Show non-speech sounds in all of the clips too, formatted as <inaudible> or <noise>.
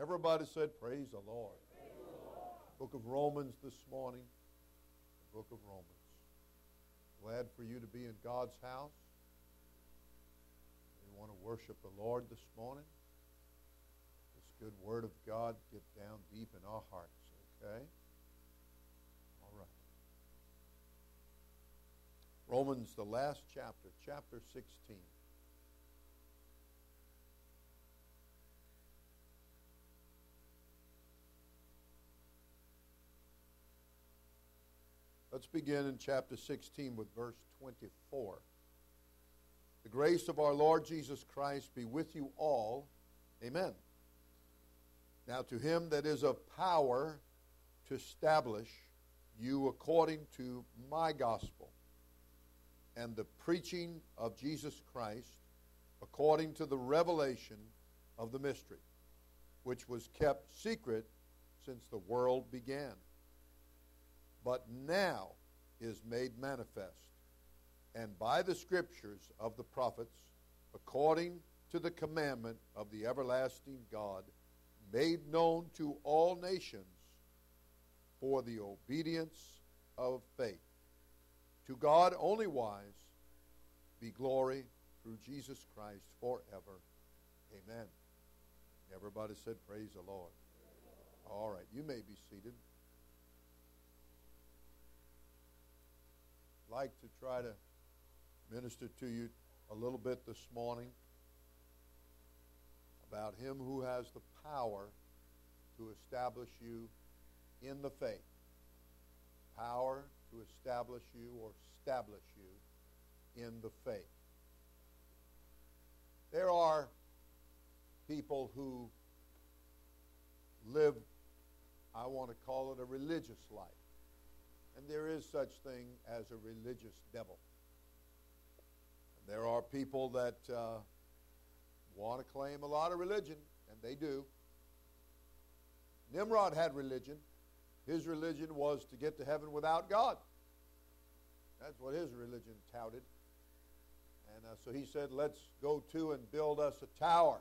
Everybody said, Praise the Lord. Praise the. Book of Romans this morning. The book of Romans. Glad for you to be in God's house. We want to worship the Lord this morning. This good word of God get down deep in our hearts, okay? All right. Romans, the last chapter, chapter 16. Let's begin in chapter 16 with verse 24. The grace of our Lord Jesus Christ be with you all. Amen. Now, to him that is of power to establish you according to my gospel and the preaching of Jesus Christ according to the revelation of the mystery, which was kept secret since the world began but now is made manifest, and by the scriptures of the prophets, according to the commandment of the everlasting God, made known to all nations for the obedience of faith. To God only wise be glory through Jesus Christ forever. Amen. Everybody said, Praise the Lord. All right, you may be seated. Like to try to minister to you a little bit this morning about him who has the power to establish you in the faith. Power to establish you or establish you in the faith. There are people who live, I want to call it a religious life. And there is such thing as a religious devil. And there are people that uh, want to claim a lot of religion, and they do. Nimrod had religion. His religion was to get to heaven without God. That's what his religion touted. And uh, so he said, Let's go to and build us a tower.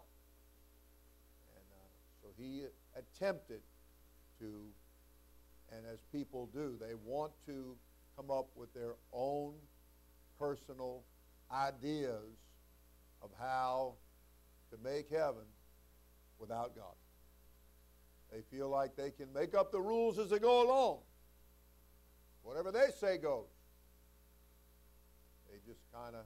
And uh, so he attempted to and as people do, they want to come up with their own personal ideas of how to make heaven without God. They feel like they can make up the rules as they go along. Whatever they say goes. They just kind of,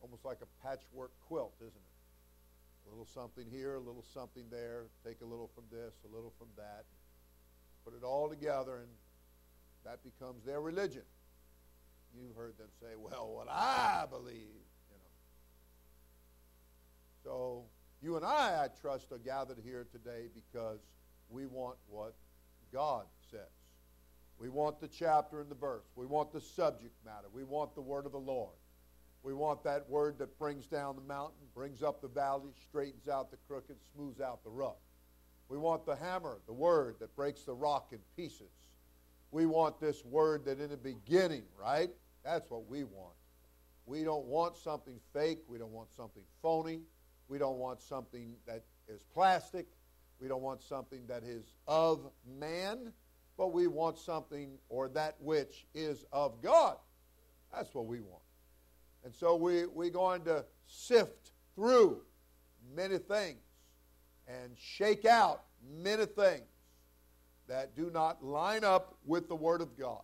almost like a patchwork quilt, isn't it? A little something here, a little something there, take a little from this, a little from that put it all together, and that becomes their religion. You've heard them say, well, what I believe, you know. So you and I, I trust, are gathered here today because we want what God says. We want the chapter and the verse. We want the subject matter. We want the word of the Lord. We want that word that brings down the mountain, brings up the valley, straightens out the crooked, smooths out the rough. We want the hammer, the word that breaks the rock in pieces. We want this word that in the beginning, right? That's what we want. We don't want something fake. We don't want something phony. We don't want something that is plastic. We don't want something that is of man, but we want something or that which is of God. That's what we want. And so we, we're going to sift through many things and shake out many things that do not line up with the Word of God,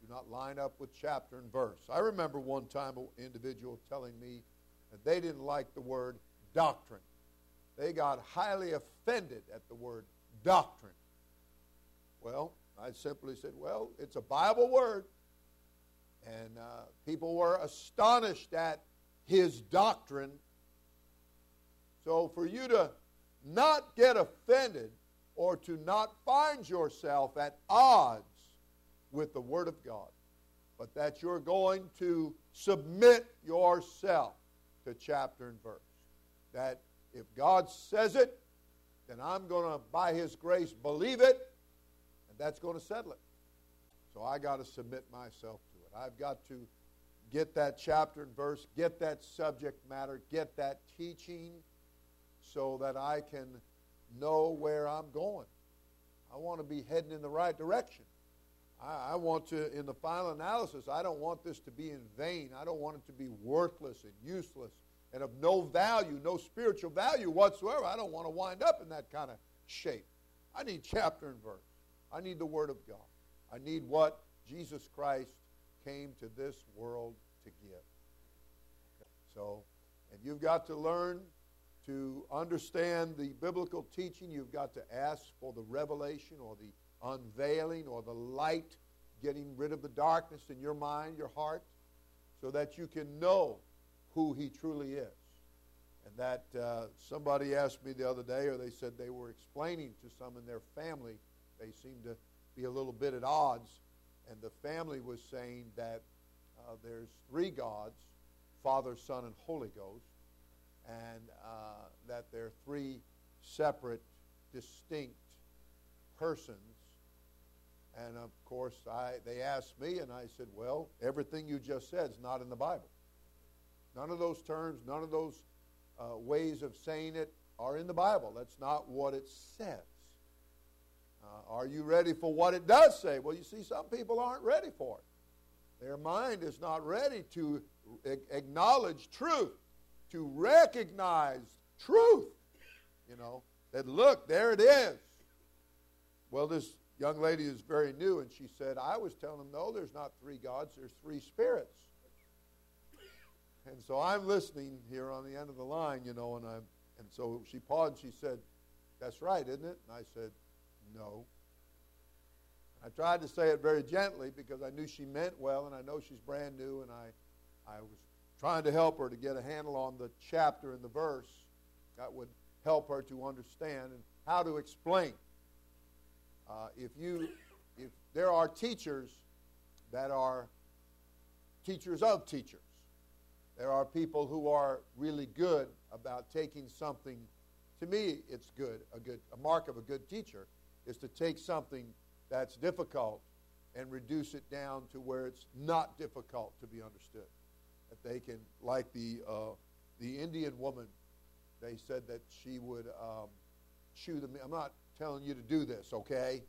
do not line up with chapter and verse. I remember one time an individual telling me that they didn't like the word doctrine. They got highly offended at the word doctrine. Well, I simply said, well, it's a Bible word. And uh, people were astonished at his doctrine. So for you to not get offended or to not find yourself at odds with the Word of God, but that you're going to submit yourself to chapter and verse. That if God says it, then I'm going to, by His grace, believe it, and that's going to settle it. So I got to submit myself to it. I've got to get that chapter and verse, get that subject matter, get that teaching so that I can know where I'm going. I want to be heading in the right direction. I, I want to, in the final analysis, I don't want this to be in vain. I don't want it to be worthless and useless and of no value, no spiritual value whatsoever. I don't want to wind up in that kind of shape. I need chapter and verse. I need the Word of God. I need what Jesus Christ came to this world to give. So, and you've got to learn to understand the biblical teaching. You've got to ask for the revelation or the unveiling or the light, getting rid of the darkness in your mind, your heart, so that you can know who He truly is. And that uh, somebody asked me the other day, or they said they were explaining to some in their family, they seemed to be a little bit at odds, and the family was saying that uh, there's three gods Father, Son, and Holy Ghost, and uh, that they're three separate, distinct persons. And of course, I, they asked me, and I said, Well, everything you just said is not in the Bible. None of those terms, none of those uh, ways of saying it are in the Bible. That's not what it says. Uh, are you ready for what it does say? Well, you see, some people aren't ready for it. Their mind is not ready to acknowledge truth, to recognize truth. You know, that look, there it is. Well, this young lady is very new, and she said, I was telling them, no, there's not three gods, there's three spirits. And so I'm listening here on the end of the line, you know, and I'm and so she paused and she said, That's right, isn't it? And I said, No. I tried to say it very gently because I knew she meant well and I know she's brand new and I, I was trying to help her to get a handle on the chapter and the verse that would help her to understand and how to explain. Uh, if you, if there are teachers that are teachers of teachers, there are people who are really good about taking something. To me, it's good. A good a mark of a good teacher is to take something that's difficult and reduce it down to where it's not difficult to be understood. That they can, like the uh, the Indian woman, they said that she would um, chew the. Meat. I'm not telling you to do this, okay?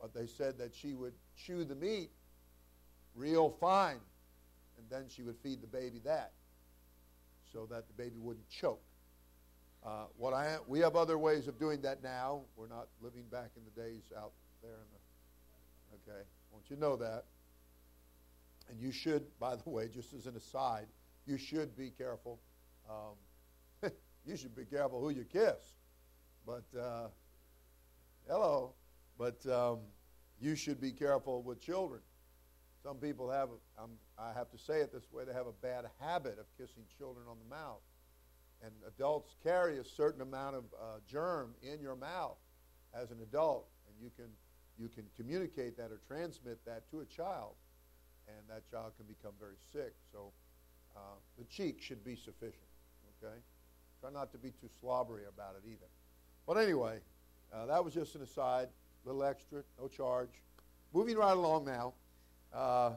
But they said that she would chew the meat real fine and then she would feed the baby that so that the baby wouldn't choke. Uh, what I we have other ways of doing that now. We're not living back in the days out there in the. Okay, I want you to know that. And you should, by the way, just as an aside, you should be careful. Um, <laughs> you should be careful who you kiss. But uh, hello, but um, you should be careful with children. Some people have, I have to say it this way, they have a bad habit of kissing children on the mouth. And adults carry a certain amount of uh, germ in your mouth as an adult, and you can, you can communicate that or transmit that to a child, and that child can become very sick. So uh, the cheek should be sufficient, okay? Try not to be too slobbery about it either. But anyway, uh, that was just an aside, little extra, no charge. Moving right along now. Uh,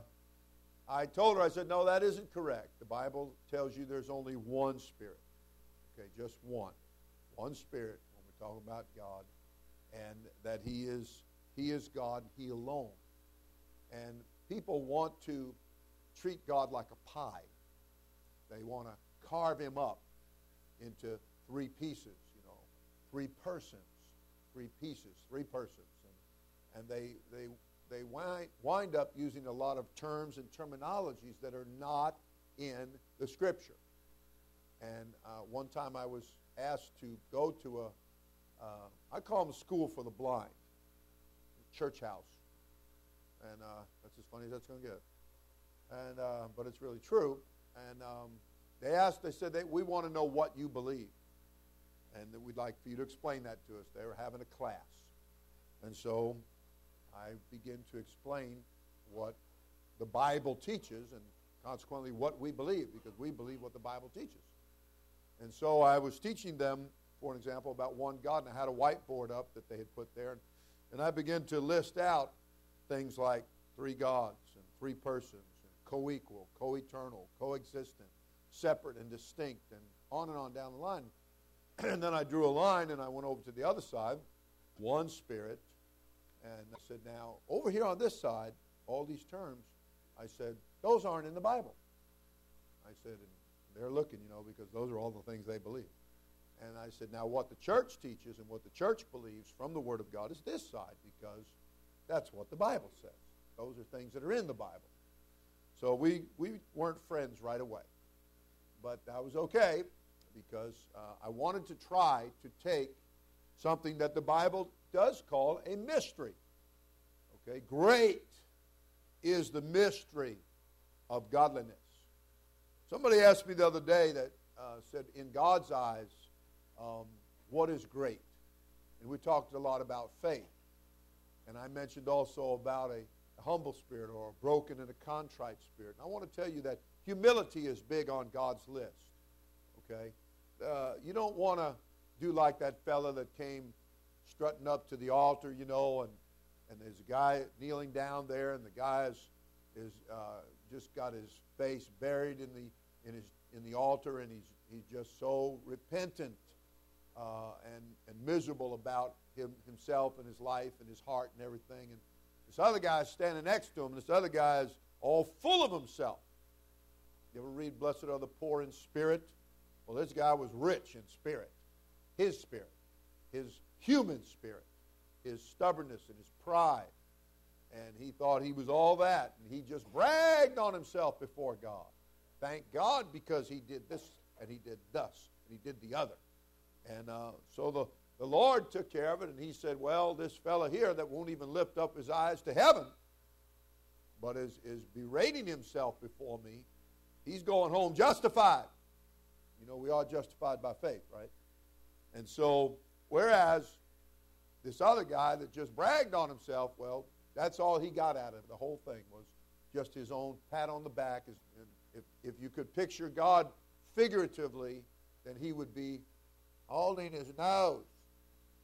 I told her, I said, no, that isn't correct. The Bible tells you there's only one Spirit. Okay, just one. One Spirit when we're talking about God. And that He is, he is God, He alone. And people want to treat God like a pie. They want to carve Him up into three pieces, you know, three persons, three pieces, three persons. And, and they, they they wind, up using a lot of terms and terminologies that are not in the Scripture. And uh, one time I was asked to go to a, uh, I call them a school for the blind, church house. And uh, that's as funny as that's going to get. And, uh, but it's really true. And um, they asked, they said, they, we want to know what you believe. And we'd like for you to explain that to us. They were having a class. And so I begin to explain what the Bible teaches and consequently what we believe because we believe what the Bible teaches. And so I was teaching them, for an example, about one God, and I had a whiteboard up that they had put there. And I began to list out things like three gods and three persons, and co equal, co eternal, coexistent, separate and distinct, and on and on down the line. <clears throat> and then I drew a line and I went over to the other side, one spirit. And I said, now, over here on this side, all these terms, I said, those aren't in the Bible. I said, they're looking, you know, because those are all the things they believe. And I said, now what the church teaches and what the church believes from the Word of God is this side, because that's what the Bible says. Those are things that are in the Bible. So we, we weren't friends right away. But that was okay because uh, I wanted to try to take something that the Bible does call a mystery. Okay, great is the mystery of godliness. Somebody asked me the other day that uh, said, in God's eyes, um, what is great? And we talked a lot about faith. And I mentioned also about a, a humble spirit or a broken and a contrite spirit. And I want to tell you that humility is big on God's list. Okay? Uh, you don't want to do like that fella that came strutting up to the altar, you know, and, and there's a guy kneeling down there, and the guy is, is uh, just got his face buried in the, in, his, in the altar, and he's, he's just so repentant uh, and, and miserable about him, himself and his life and his heart and everything. And this other guy is standing next to him, this other guy is all full of himself. You ever read Blessed Are the Poor in Spirit? Well, this guy was rich in spirit. His spirit, his human spirit, his stubbornness and his pride. And he thought he was all that. And he just bragged on himself before God. Thank God because he did this and he did thus and he did the other. And uh, so the, the Lord took care of it, and he said, Well, this fellow here that won't even lift up his eyes to heaven, but is, is berating himself before me, he's going home justified. You know, we are justified by faith, right? And so, whereas this other guy that just bragged on himself, well, that's all he got out of it. The whole thing was just his own pat on the back. And If, if you could picture God figuratively, then he would be holding his nose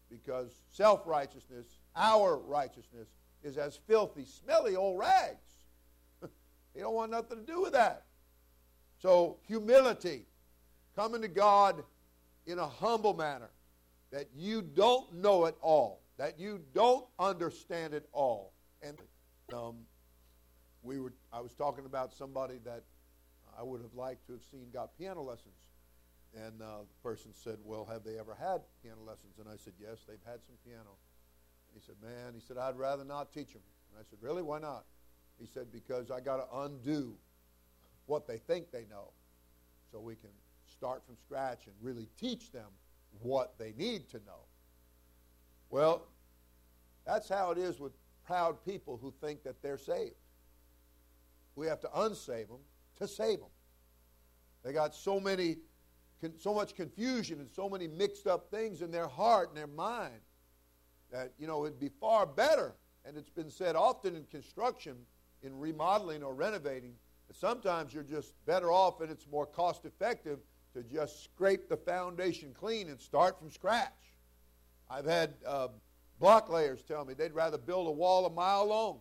because self righteousness, our righteousness, is as filthy, smelly old rags. <laughs> he don't want nothing to do with that. So, humility, coming to God in a humble manner, that you don't know it all, that you don't understand it all. And um, we were, I was talking about somebody that I would have liked to have seen got piano lessons and uh, the person said, Well, have they ever had piano lessons? And I said, Yes, they've had some piano. He said, Man, he said, I'd rather not teach them. And I said, Really? Why not? He said, Because I got to undo what they think they know so we can start from scratch and really teach them what they need to know. Well, that's how it is with proud people who think that they're saved. We have to unsave them to save them. They got so many so much confusion and so many mixed up things in their heart and their mind that, you know, it'd be far better, and it's been said often in construction, in remodeling or renovating, that sometimes you're just better off and it's more cost effective to just scrape the foundation clean and start from scratch. I've had uh, block layers tell me they'd rather build a wall a mile long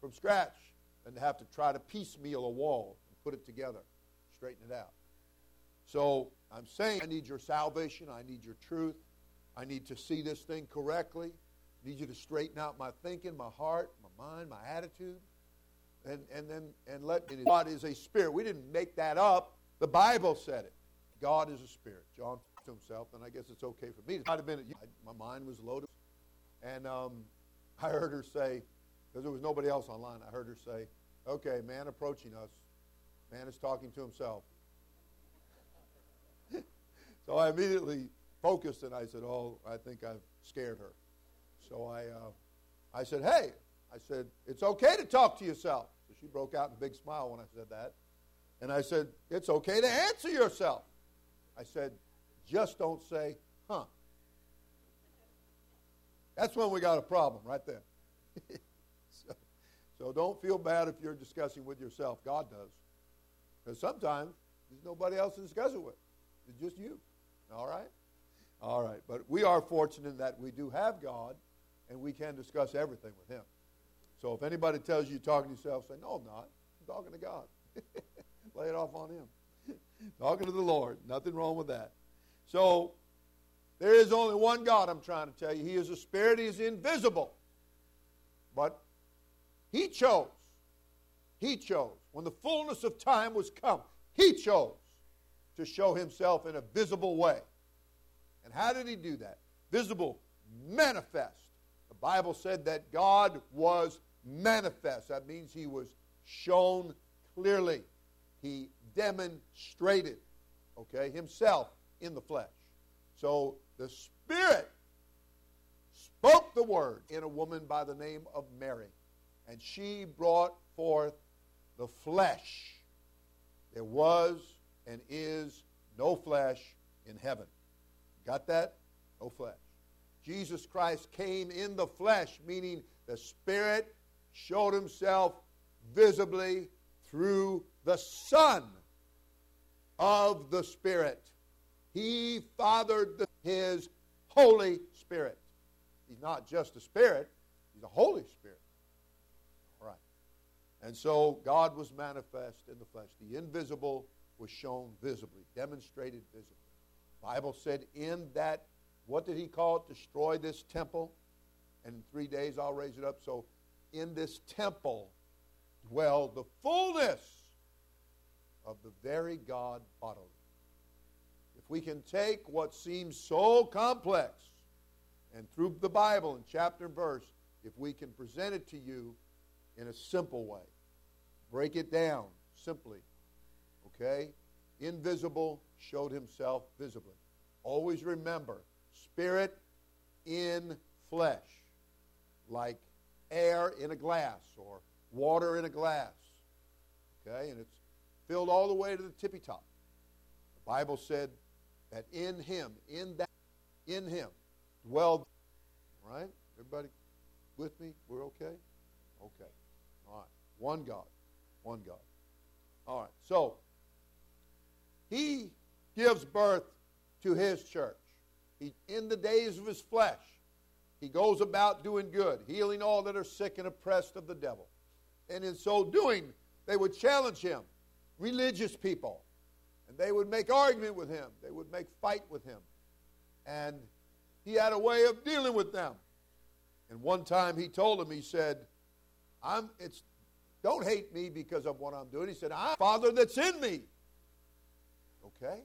from scratch than to have to try to piecemeal a wall and put it together, straighten it out. So I'm saying I need your salvation. I need your truth. I need to see this thing correctly. I need you to straighten out my thinking, my heart, my mind, my attitude. And, and then and let me God is a spirit. We didn't make that up. The Bible said it. God is a spirit. John to himself, and I guess it's okay for me. It might have been my mind was loaded, and um, I heard her say, because there was nobody else online. I heard her say, "Okay, man approaching us. Man is talking to himself. So I immediately focused and I said, Oh, I think I've scared her. So I, uh, I said, Hey, I said, it's okay to talk to yourself. So she broke out in a big smile when I said that. And I said, It's okay to answer yourself. I said, Just don't say, huh. That's when we got a problem right there. <laughs> so, so don't feel bad if you're discussing with yourself. God does. Because sometimes there's nobody else to discuss it with, it's just you. All right? All right. But we are fortunate that we do have God and we can discuss everything with Him. So if anybody tells you you're talking to yourself, say, No, I'm not. I'm talking to God. <laughs> Lay it off on Him. <laughs> talking to the Lord. Nothing wrong with that. So There is only one God, I'm trying to tell you. He is a spirit, He is invisible. But He chose. He chose. When the fullness of time was come, He chose to show Himself in a visible way. And how did He do that? Visible, manifest. The Bible said that God was manifest. That means He was shown clearly. He demonstrated, okay, Himself in the flesh. So the Spirit spoke the word in a woman by the name of Mary, and she brought forth the flesh. There was and is no flesh in heaven. Got that? No flesh. Jesus Christ came in the flesh, meaning the Spirit showed himself visibly through the Son of the Spirit. He fathered his Holy Spirit. He's not just a spirit, he's a Holy Spirit. All right. And so God was manifest in the flesh. The invisible was shown visibly, demonstrated visibly. Bible said in that, what did he call it? Destroy this temple, and in three days I'll raise it up. So in this temple dwell the fullness of the very God bodily. If we can take what seems so complex and through the Bible in chapter and verse, if we can present it to you in a simple way, break it down simply, okay? Invisible showed himself visibly. Always remember, spirit in flesh, like air in a glass or water in a glass. Okay? And it's filled all the way to the tippy top. The Bible said that in him, in that, in him, dwelled. Right? Everybody with me? We're okay? Okay. All right. One God. One God. All right. So, he gives birth to his church. He, in the days of his flesh, he goes about doing good, healing all that are sick and oppressed of the devil. And in so doing, they would challenge him, religious people, and they would make argument with him. They would make fight with him. And he had a way of dealing with them. And one time he told them, he said, I'm it's don't hate me because of what I'm doing. He said, I'm Father that's in me. Okay?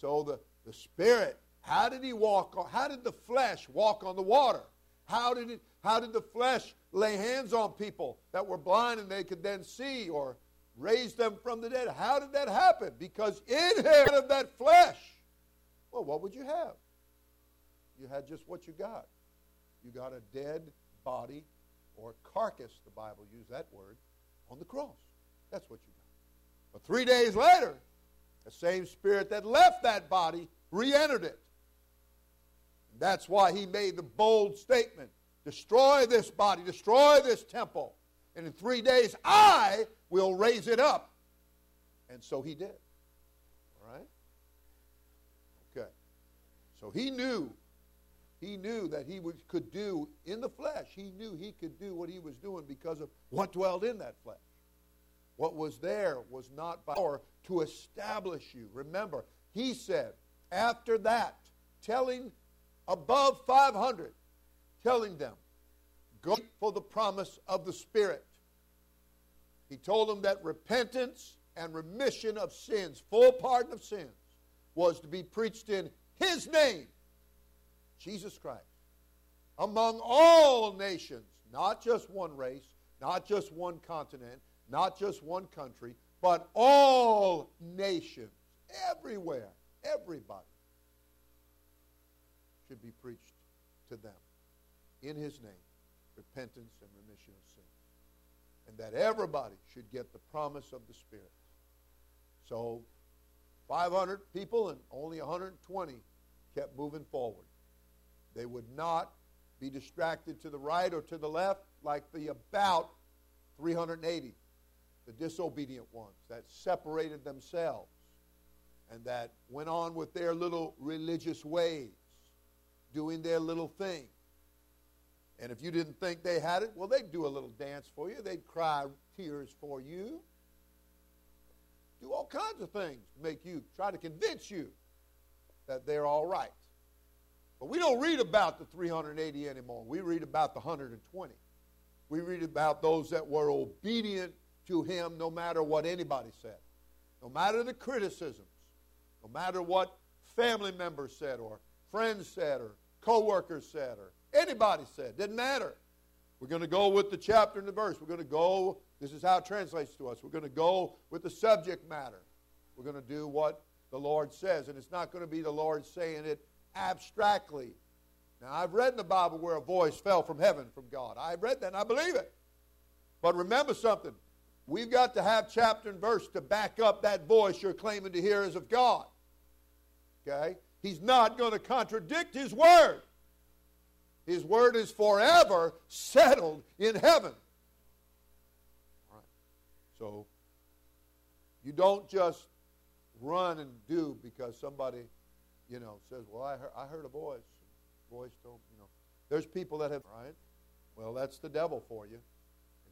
So the, the Spirit, how did he walk on, how did the flesh walk on the water? How did it how did the flesh lay hands on people that were blind and they could then see or raise them from the dead? How did that happen? Because in him of that flesh, well, what would you have? You had just what you got. You got a dead body or carcass, the Bible used that word, on the cross. That's what you got. But three days later, the same spirit that left that body re entered it. And that's why he made the bold statement destroy this body, destroy this temple, and in three days I will raise it up. And so he did. All right? Okay. So he knew. He knew that he would, could do in the flesh. He knew he could do what he was doing because of what dwelled in that flesh. What was there was not by power to establish you. Remember, he said, after that, telling above 500, telling them, go for the promise of the Spirit. He told them that repentance and remission of sins, full pardon of sins, was to be preached in His name, Jesus Christ, among all nations, not just one race, not just one continent, not just one country, but all nations, everywhere, everybody should be preached to them in His name repentance and remission of sin. And that everybody should get the promise of the Spirit. So 500 people and only 120 kept moving forward. They would not be distracted to the right or to the left like the about 380, the disobedient ones that separated themselves and that went on with their little religious ways, doing their little thing. And if you didn't think they had it, well, they'd do a little dance for you. They'd cry tears for you. Do all kinds of things make you try to convince you that they're all right. But we don't read about the 380 anymore. We read about the 120. We read about those that were obedient to him no matter what anybody said, no matter the criticisms, no matter what family members said or friends said or co-workers said or anybody said. Didn't matter. We're going to go with the chapter and the verse. We're going to go, this is how it translates to us. We're going to go with the subject matter. We're going to do what the Lord says. And it's not going to be the Lord saying it abstractly. Now, I've read in the Bible where a voice fell from heaven from God. I've read that and I believe it. But remember something. We've got to have chapter and verse to back up that voice you're claiming to hear is of God. Okay? He's not going to contradict His Word. His Word is forever settled in heaven. All right. So, you don't just run and do because somebody, you know, says, well, I heard, I heard a voice. Voice told, you know. There's people that have, right? Well, that's the devil for you.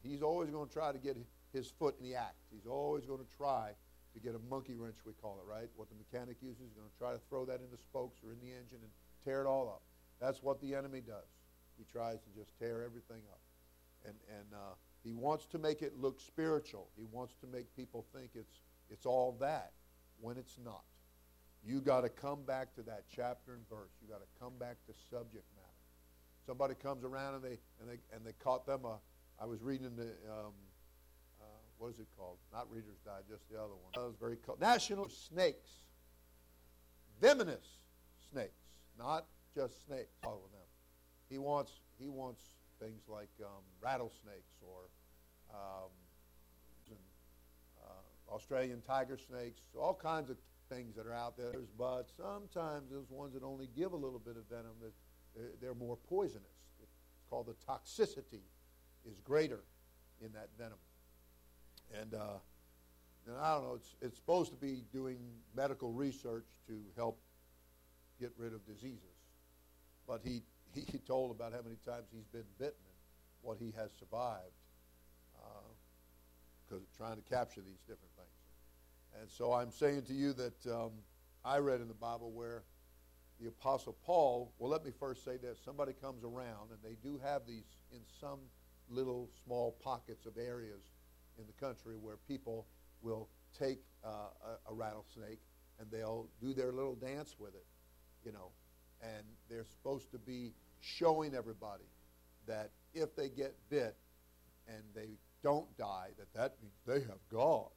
He's always going to try to get his foot in the act. He's always going to try to get a monkey wrench, we call it, right? What the mechanic uses, he's going to try to throw that in the spokes or in the engine and tear it all up. That's what the enemy does. He tries to just tear everything up. And, and uh, he wants to make it look spiritual. He wants to make people think it's, it's all that when it's not. You got to come back to that chapter and verse. You got to come back to subject matter. Somebody comes around and they and they and they caught them a. I was reading the um, what is it called? Not Reader's Digest, the other one. That was very cool. National Snakes. Venomous snakes, not just snakes. Follow them. He wants he wants things like um, rattlesnakes or um, uh, Australian tiger snakes, all kinds of things that are out there. But sometimes those ones that only give a little bit of venom, they're, they're more poisonous. It's called the toxicity is greater in that venom. And, uh, and I don't know, it's, it's supposed to be doing medical research to help get rid of diseases. But he, <laughs> he told about how many times he's been bitten and what he has survived because uh, trying to capture these different things. And so I'm saying to you that um, I read in the Bible where the Apostle Paul, well, let me first say this. Somebody comes around, and they do have these in some little small pockets of areas in the country where people will take uh, a, a rattlesnake and they'll do their little dance with it, you know, and they're supposed to be showing everybody that if they get bit and they don't die, that that means they have God.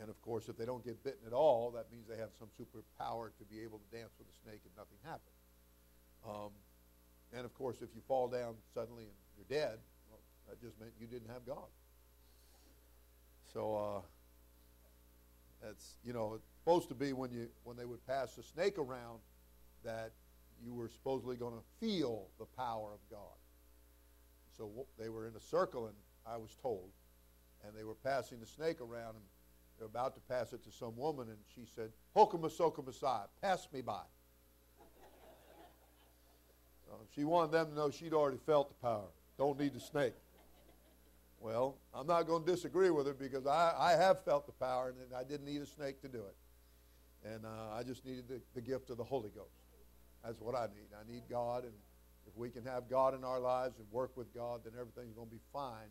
And of course, if they don't get bitten at all, that means they have some superpower to be able to dance with a snake and nothing happens. Um, and of course, if you fall down suddenly and you're dead, well, that just meant you didn't have God. So uh, that's you know it's supposed to be when you when they would pass the snake around that you were supposedly going to feel the power of God. So they were in a circle, and I was told, and they were passing the snake around, and they were about to pass it to some woman, and she said, "Hokamasoka Messiah, pass me by." so she wanted them to know she'd already felt the power. Don't need the snake. Well, I'm not going to disagree with her because I, I have felt the power and I didn't need a snake to do it. And uh, I just needed the, the gift of the Holy Ghost. That's what I need. I need God, and if we can have God in our lives and work with God, then everything's going to be fine.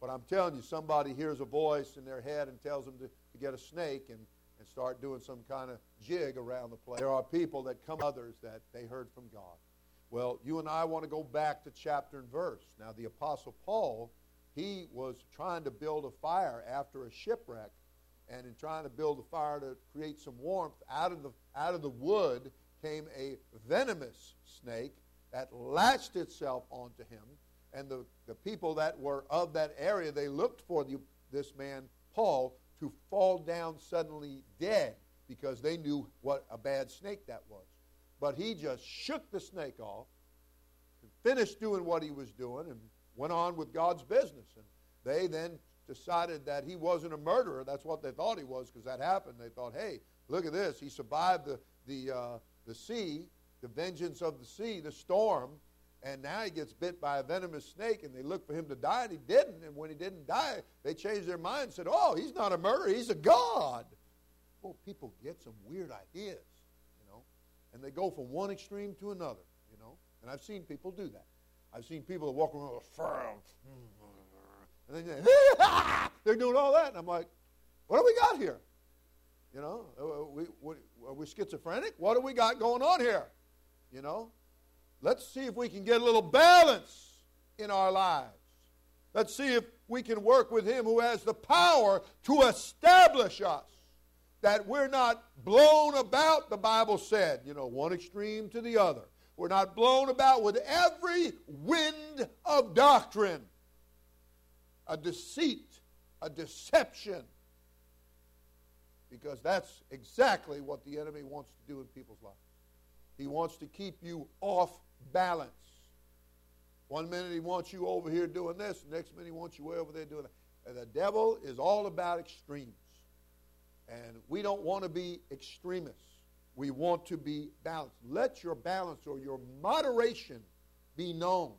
But I'm telling you, somebody hears a voice in their head and tells them to, to get a snake and, and start doing some kind of jig around the place. There are people that come others that they heard from God. Well, you and I want to go back to chapter and verse. Now, the Apostle Paul he was trying to build a fire after a shipwreck, and in trying to build a fire to create some warmth, out of the, out of the wood came a venomous snake that latched itself onto him. And the, the people that were of that area, they looked for the, this man, Paul, to fall down suddenly dead because they knew what a bad snake that was. But he just shook the snake off, finished doing what he was doing, and went on with God's business. And they then decided that he wasn't a murderer. That's what they thought he was because that happened. They thought, hey, look at this. He survived the, the, uh, the sea, the vengeance of the sea, the storm, and now he gets bit by a venomous snake, and they look for him to die, and he didn't. And when he didn't die, they changed their mind and said, oh, he's not a murderer, he's a God. Well, people get some weird ideas, you know. And they go from one extreme to another, you know. And I've seen people do that. I've seen people that walk around with a frown. And they, <laughs> they're doing all that. And I'm like, what do we got here? You know, are we, are we schizophrenic? What do we got going on here? You know, let's see if we can get a little balance in our lives. Let's see if we can work with Him who has the power to establish us. That we're not blown about, the Bible said, you know, one extreme to the other. We're not blown about with every wind of doctrine, a deceit, a deception. Because that's exactly what the enemy wants to do in people's lives. He wants to keep you off balance. One minute he wants you over here doing this, The next minute he wants you way over there doing that. And the devil is all about extremes. And we don't want to be extremists. We want to be balanced. Let your balance or your moderation be known.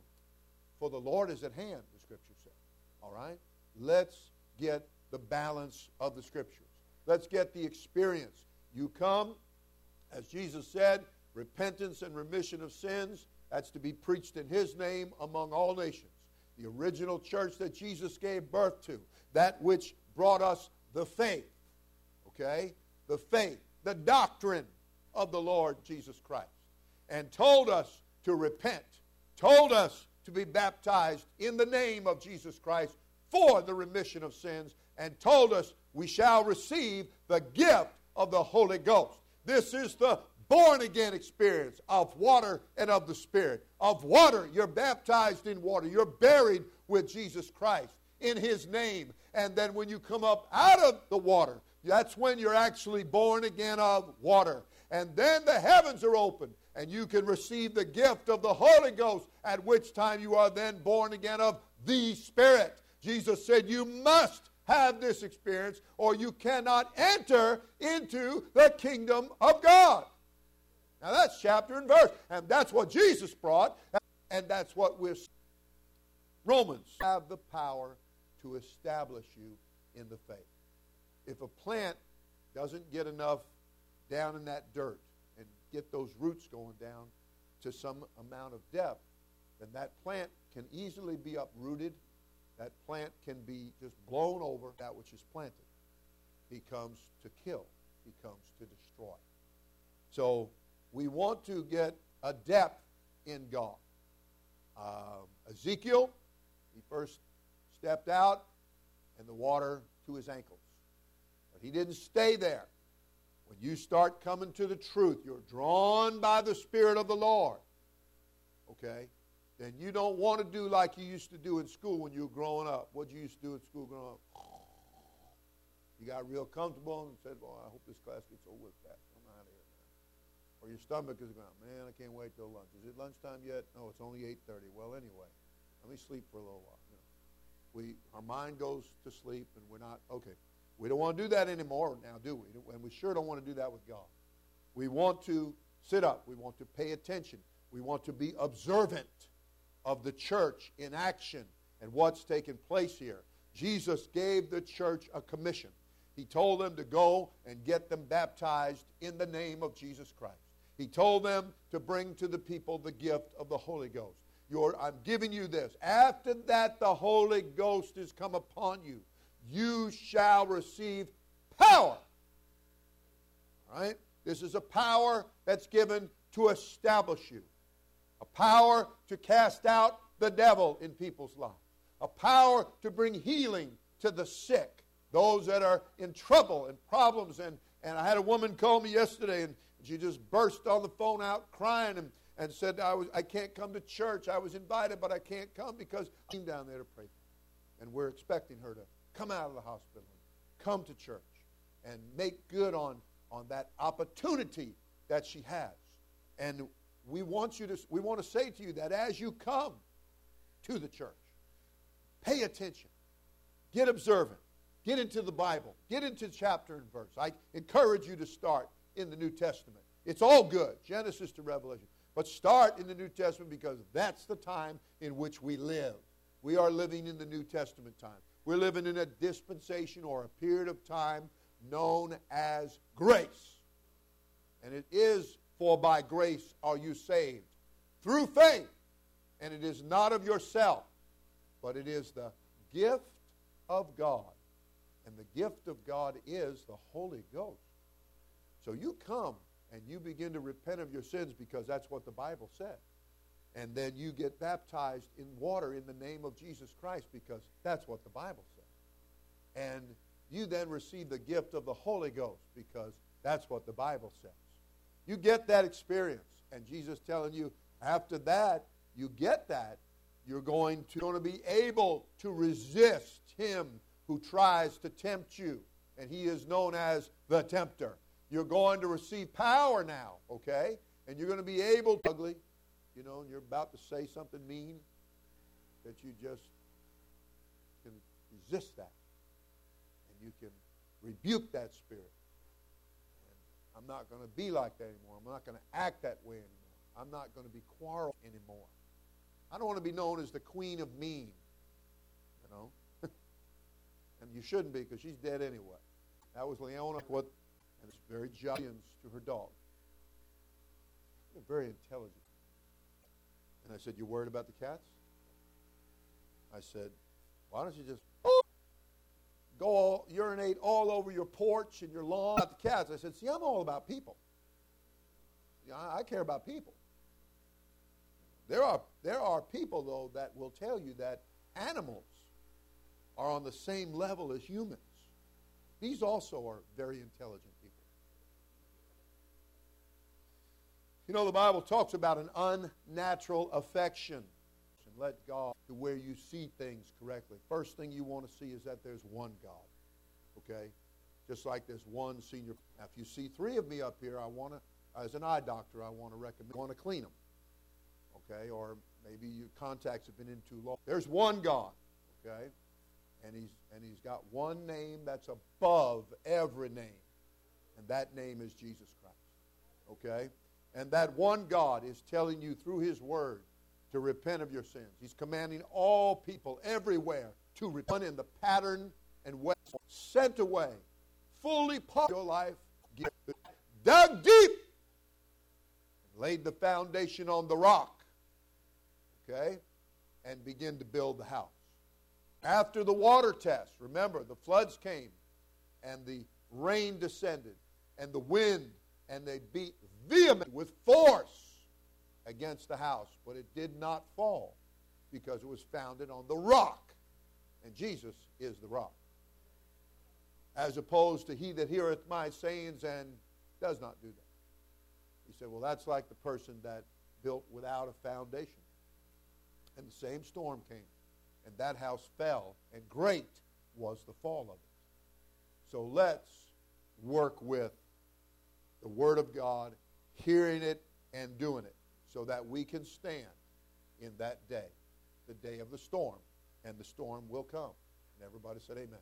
For the Lord is at hand, the scripture says. All right? Let's get the balance of the scriptures. Let's get the experience. You come, as Jesus said, repentance and remission of sins that's to be preached in His name among all nations. The original church that Jesus gave birth to, that which brought us the faith, okay? The faith, the doctrine of the Lord Jesus Christ, and told us to repent, told us to be baptized in the name of Jesus Christ for the remission of sins, and told us we shall receive the gift of the Holy Ghost. This is the born again experience of water and of the Spirit. Of water, you're baptized in water. You're buried with Jesus Christ in His name. And then when you come up out of the water, that's when you're actually born again of water. And then the heavens are open, and you can receive the gift of the Holy Ghost, at which time you are then born again of the Spirit. Jesus said, You must have this experience, or you cannot enter into the kingdom of God. Now that's chapter and verse. And that's what Jesus brought. And that's what we're. Romans have the power to establish you in the faith. If a plant doesn't get enough down in that dirt and get those roots going down to some amount of depth, then that plant can easily be uprooted. That plant can be just blown over. That which is planted becomes to kill, becomes to destroy. So we want to get a depth in God. Um, Ezekiel, he first stepped out and the water to his ankles. But he didn't stay there. When you start coming to the truth, you're drawn by the Spirit of the Lord. Okay? Then you don't want to do like you used to do in school when you were growing up. What you used to do in school growing up? You got real comfortable and said, Well, I hope this class gets over with fast or your stomach is going, man, I can't wait till lunch. Is it lunchtime yet? No, it's only 8.30. Well, anyway, let me sleep for a little while. You know, we, our mind goes to sleep and we're not, okay. We don't want to do that anymore now, do we? And we sure don't want to do that with God. We want to sit up. We want to pay attention. We want to be observant of the church in action and what's taking place here. Jesus gave the church a commission. He told them to go and get them baptized in the name of Jesus Christ. He told them to bring to the people the gift of the Holy Ghost. You're, I'm giving you this. After that, the Holy Ghost is come upon you. You shall receive power. All right? This is a power that's given to establish you, a power to cast out the devil in people's lives, a power to bring healing to the sick, those that are in trouble and problems. And, and I had a woman call me yesterday, and she just burst on the phone out crying and, and said, I, was, I can't come to church. I was invited, but I can't come because I'm down there to pray And we're expecting her to come out of the hospital come to church and make good on, on that opportunity that she has. And we want you to we want to say to you that as you come to the church, pay attention, get observant, get into the Bible, get into chapter and verse. I encourage you to start in the New Testament. It's all good, Genesis to Revelation. But start in the New Testament because that's the time in which we live. We are living in the New Testament time. We're living in a dispensation or a period of time known as grace. And it is For by grace are you saved through faith. And it is not of yourself, but it is the gift of God. And the gift of God is the Holy Ghost. So you come and you begin to repent of your sins because that's what the Bible said. And then you get baptized in water in the name of Jesus Christ because that's what the Bible says. And you then receive the gift of the Holy Ghost because that's what the Bible says. You get that experience. And Jesus telling you, after that, you get that, you're going to, going to be able to resist him who tries to tempt you. And he is known as the tempter. You're going to receive power now, okay? And you're going to be able to ugly, you know, and you're about to say something mean that you just can resist that. And you can rebuke that spirit. And I'm not going to be like that anymore. I'm not going to act that way anymore. I'm not going to be quarrel anymore. I don't want to be known as the queen of mean, you know. <laughs> and you shouldn't be because she's dead anyway. That was Leona. What and it's very giants to her dog. They're very intelligent. And I said, You worried about the cats? I said, Why don't you just go all, urinate all over your porch and your lawn about the cats? I said, See, I'm all about people. I, I care about people. There are, there are people, though, that will tell you that animals are on the same level as humans. These also are very intelligent. You know, the Bible talks about an unnatural affection. And let God to where you see things correctly. First thing you want to see is that there's one God. Okay? Just like there's one senior. Now, if you see three of me up here, I want to, as an eye doctor, I want to recommend, want to clean them. Okay? Or maybe your contacts have been in too long. There's one God. Okay? And he's, and he's got one name that's above every name. And that name is Jesus Christ. Okay? And that one God is telling you through His Word to repent of your sins. He's commanding all people everywhere to repent in the pattern and way sent away, fully part your life, dug deep, laid the foundation on the rock. Okay? And begin to build the house. After the water test, remember, the floods came and the rain descended and the wind and they beat vehement with force against the house, but it did not fall because it was founded on the rock. And Jesus is the rock. As opposed to he that heareth my sayings and does not do them. He said, well, that's like the person that built without a foundation. And the same storm came, and that house fell, and great was the fall of it. So let's work with the Word of God hearing it and doing it so that we can stand in that day, the day of the storm. And the storm will come. And everybody said amen.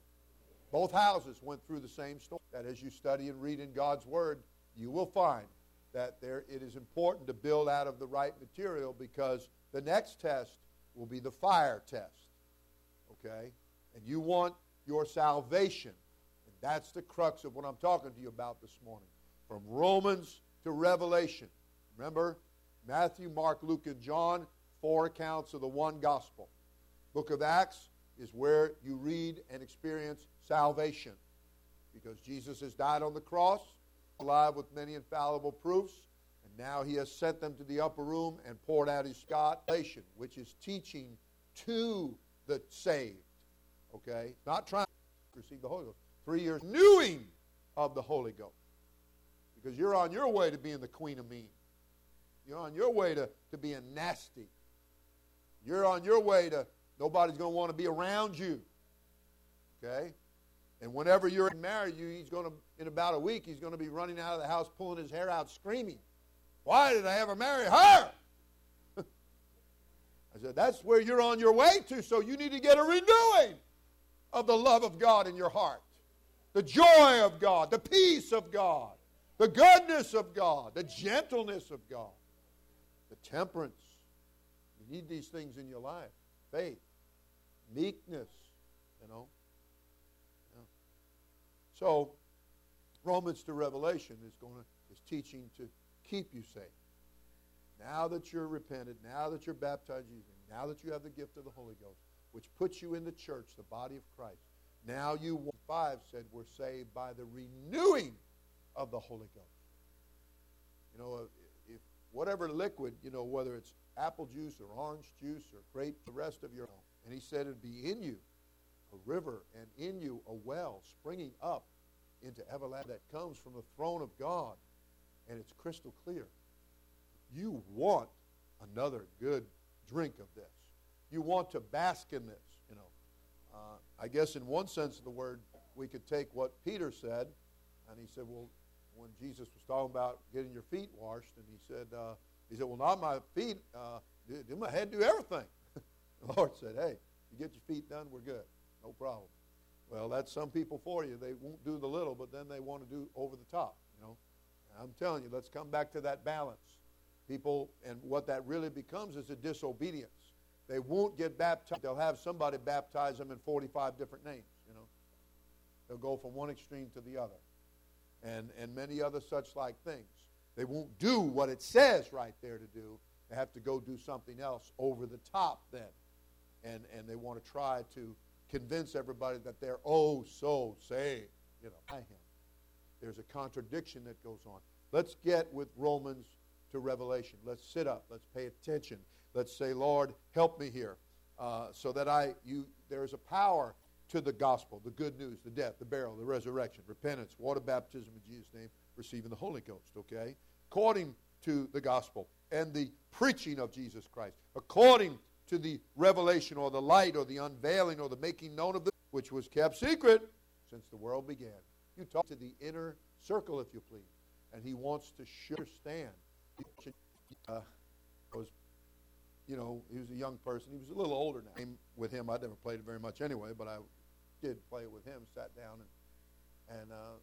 Both houses went through the same storm. That as you study and read in God's Word, you will find that there it is important to build out of the right material because the next test will be the fire test. Okay? And you want your salvation. And that's the crux of what I'm talking to you about this morning. From Romans to Revelation. Remember, Matthew, Mark, Luke, and John, four accounts of the one gospel. Book of Acts is where you read and experience salvation because Jesus has died on the cross, alive with many infallible proofs, and now he has sent them to the upper room and poured out his salvation, which is teaching to the saved. Okay? Not trying to receive the Holy Ghost. Three years newing of the Holy Ghost because you're on your way to being the queen of mean. You're on your way to, to being nasty. You're on your way to nobody's going to want to be around you. Okay? And whenever you're married, you, he's going to, in about a week, he's going to be running out of the house, pulling his hair out, screaming, Why did I ever marry her? <laughs> I said, That's where you're on your way to, so you need to get a renewing of the love of God in your heart, the joy of God, the peace of God the goodness of God, the gentleness of God, the temperance. You need these things in your life faith, meekness, you know. Yeah. So, Romans to Revelation is going to is teaching to keep you safe. Now that you're repented, now that you're baptized, now that you have the gift of the Holy Ghost, which puts you in the church, the body of Christ, now you, 5 said, we're saved by the renewing of the Holy Ghost. You know, if, if whatever liquid, you know, whether it's apple juice or orange juice or grape, the rest of your, and he said it'd be in you a river and in you a well springing up into everlasting that comes from the throne of God and it's crystal clear. You want another good drink of this. You want to bask in this, you know. Uh, I guess in one sense of the word, we could take what Peter said, and he said, well, when Jesus was talking about getting your feet washed, and he said, uh, he said, well, not my feet, uh, do my head do everything. <laughs> the Lord said, hey, you get your feet done, we're good. No problem. Well, that's some people for you. They won't do the little, but then they want to do over the top, you know. I'm telling you, let's come back to that balance. People, and what that really becomes is a disobedience. They won't get baptized. They'll have somebody baptize them in 45 different names, you know. They'll go from one extreme to the other. And, and many other such like things. They won't do what it says right there to do. They have to go do something else over the top then. And, and they want to try to convince everybody that they're oh so saved, you know, by him. There's a contradiction that goes on. Let's get with Romans to Revelation. Let's sit up. Let's pay attention. Let's say, Lord, help me here, uh, so that I you there is a power to the gospel, the good news, the death, the burial, the resurrection, repentance, water baptism in Jesus' name, receiving the Holy Ghost. Okay, according to the gospel and the preaching of Jesus Christ, according to the revelation or the light or the unveiling or the making known of the which was kept secret since the world began. You talk to the inner circle, if you please. And he wants to understand. Uh, was, you know, he was a young person. He was a little older now. With him, I never played it very much anyway, but I did play with him. Sat down and and uh,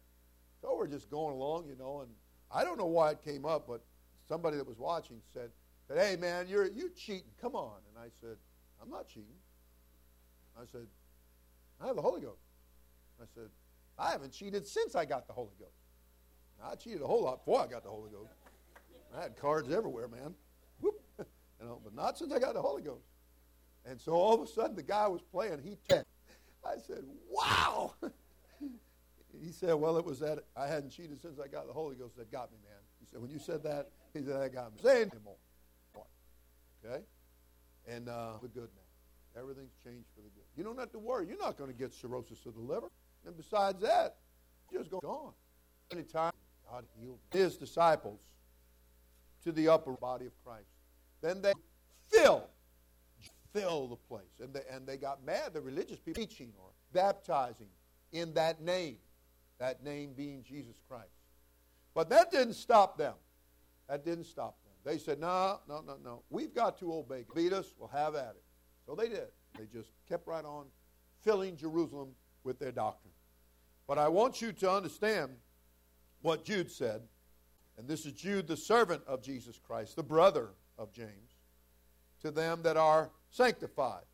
so we're just going along, you know. And I don't know why it came up, but somebody that was watching said, "Said, hey man, you're you cheating. Come on." And I said, "I'm not cheating." I said, "I have the Holy Ghost." I said, I haven't cheated since I got the Holy Ghost. I cheated a whole lot before I got the Holy Ghost. I had cards everywhere, man. Whoop. <laughs> You know, but not since I got the Holy Ghost. And so all of a sudden, the guy was playing. He tapped. I said, "Wow." <laughs> he said, "Well, it was that I hadn't cheated since I got the Holy Ghost that got me, man." He said, "When you said that, he said that got me." Say anymore. Okay, and uh, the good now. Everything's changed for the good. You don't have to worry. You're not going to get cirrhosis of the liver. And besides that, just go gone. Anytime God healed his disciples to the upper body of Christ, then they fill, fill the place. And they, and they got mad, the religious people, teaching or baptizing in that name, that name being Jesus Christ. But that didn't stop them. That didn't stop them. They said, no, no, no, no. We've got to obey. Beat us, we'll have at it. So they did. They just kept right on filling Jerusalem with their doctrine. But I want you to understand what Jude said. And this is Jude, the servant of Jesus Christ, the brother of James, to them that are sanctified,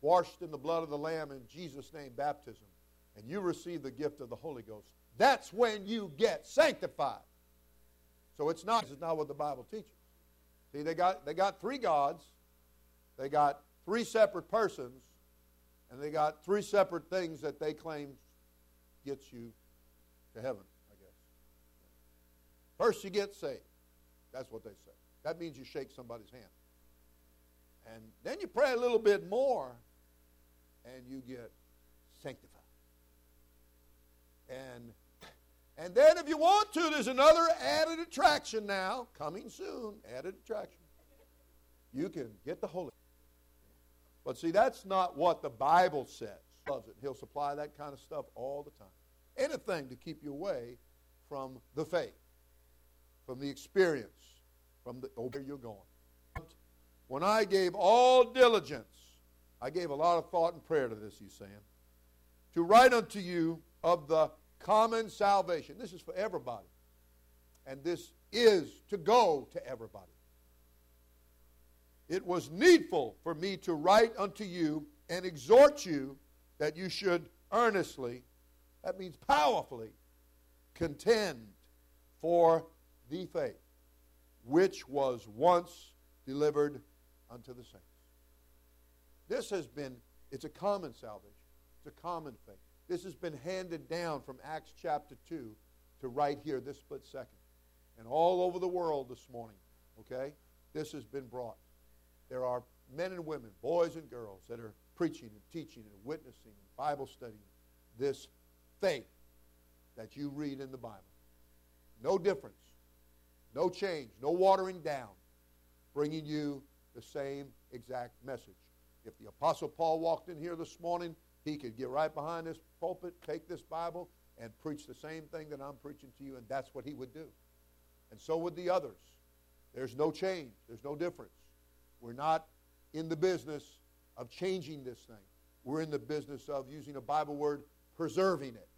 washed in the blood of the Lamb in Jesus' name, baptism, and you receive the gift of the Holy Ghost. That's when you get sanctified. So it's not, it's not what the Bible teaches. See, they got, they got three gods, they got three separate persons, and they got three separate things that they claim gets you to heaven, I guess. First, you get saved. That's what they say. That means you shake somebody's hand. And then you pray a little bit more, and you get sanctified. And and then if you want to, there's another added attraction now, coming soon, added attraction. You can get the Holy. But see, that's not what the Bible says loves it. He'll supply that kind of stuff all the time. Anything to keep you away from the faith, from the experience, from the, where you're going. When I gave all diligence, I gave a lot of thought and prayer to this, he's saying, to write unto you of the common salvation. This is for everybody. And this is to go to everybody. It was needful for me to write unto you and exhort you that you should earnestly, that means powerfully, contend for the faith. which was once delivered unto the saints. This has been, it's a common salvation. It's a common faith. This has been handed down from Acts chapter 2 to right here, this split second. And all over the world this morning, okay, this has been brought. There are men and women, boys and girls, that are preaching and teaching and witnessing and Bible studying this faith that you read in the Bible. No difference, no change, no watering down, bringing you the same exact message. If the Apostle Paul walked in here this morning, he could get right behind this pulpit, take this Bible, and preach the same thing that I'm preaching to you, and that's what he would do. And so would the others. There's no change, there's no difference. We're not in the business of changing this thing. We're in the business of using a Bible word, preserving it.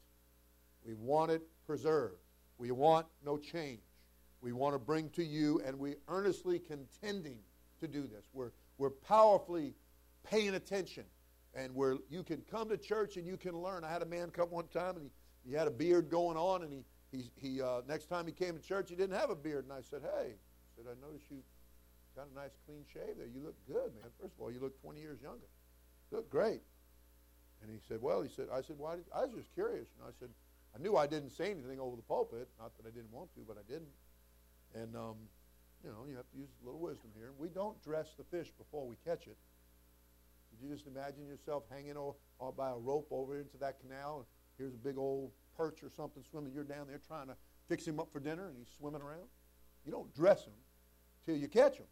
We want it preserved. We want no change. We want to bring to you, and we earnestly contending to do this. We're, we're powerfully paying attention. And where you can come to church and you can learn. I had a man come one time and he, he had a beard going on, and he, he, he uh, next time he came to church, he didn't have a beard. And I said, Hey, I said, I noticed you got a nice clean shave there. You look good, man. First of all, you look 20 years younger. You look great. And he said, Well, he said, I said, Why did, I was just curious. And I said, I knew I didn't say anything over the pulpit. Not that I didn't want to, but I didn't. And, um, you know, you have to use a little wisdom here. We don't dress the fish before we catch it. Could you just imagine yourself hanging all, all uh, by a rope over into that canal? And here's a big old perch or something swimming. You're down there trying to fix him up for dinner, and he's swimming around. You don't dress him till you catch him.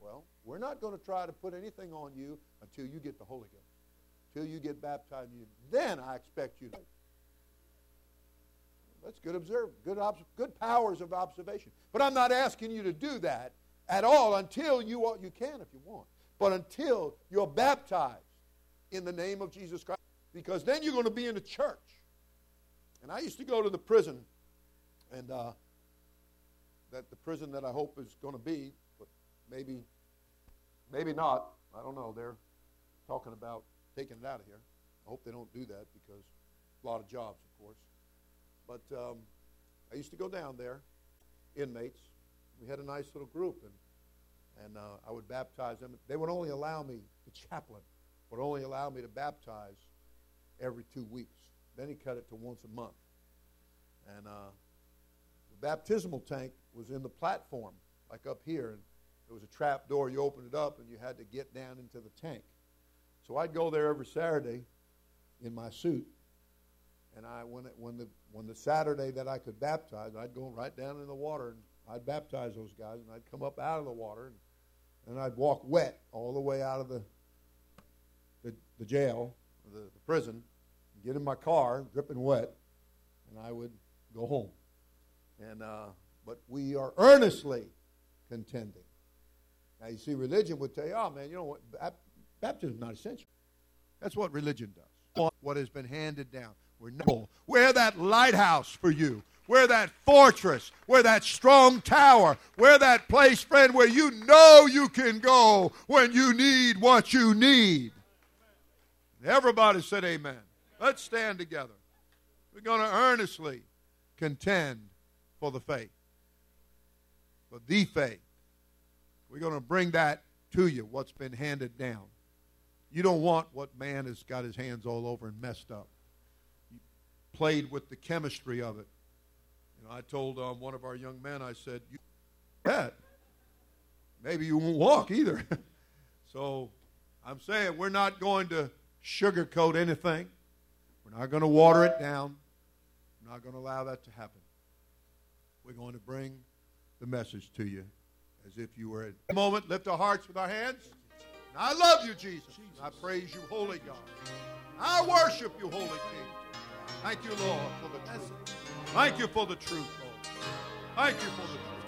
Well, we're not going to try to put anything on you until you get the Holy Ghost, till you get baptized. Then I expect you to. That's good observe, good, good powers of observation. But I'm not asking you to do that at all until you you can if you want. But until you're baptized in the name of Jesus Christ, because then you're going to be in the church. And I used to go to the prison, and uh, that the prison that I hope is going to be, but maybe, maybe not. I don't know. They're talking about taking it out of here. I hope they don't do that because a lot of jobs, of course. But um, I used to go down there, inmates. We had a nice little group, and and uh, I would baptize them. They would only allow me, the chaplain would only allow me to baptize every two weeks. Then he cut it to once a month. And uh, the baptismal tank was in the platform, like up here, and there was a trap door. You opened it up, and you had to get down into the tank. So I'd go there every Saturday in my suit, and I when it, when the when the Saturday that I could baptize, I'd go right down in the water and I'd baptize those guys, and I'd come up out of the water, and, and I'd walk wet all the way out of the the, the jail, the, the prison, get in my car, dripping wet, and I would go home. And uh, but we are earnestly contending. Now you see, religion would tell you, "Oh man, you know what? Baptism is not essential." That's what religion does. What has been handed down. We're, we're that lighthouse for you. We're that fortress. We're that strong tower. We're that place, friend, where you know you can go when you need what you need. Everybody said amen. Let's stand together. We're going to earnestly contend for the faith, for the faith. We're going to bring that to you, what's been handed down. You don't want what man has got his hands all over and messed up played with the chemistry of it. Know, I told um, one of our young men, I said, "You that maybe you won't walk either." <laughs> so I'm saying we're not going to sugarcoat anything. We're not going to water it down. We're not going to allow that to happen. We're going to bring the message to you as if you were at a moment. Lift our hearts with our hands. I love you, Jesus. Jesus. I praise you, Holy God. I worship you, Holy King. Thank you, Lord, for the truth. Thank you for the truth, Lord. Thank you for the truth.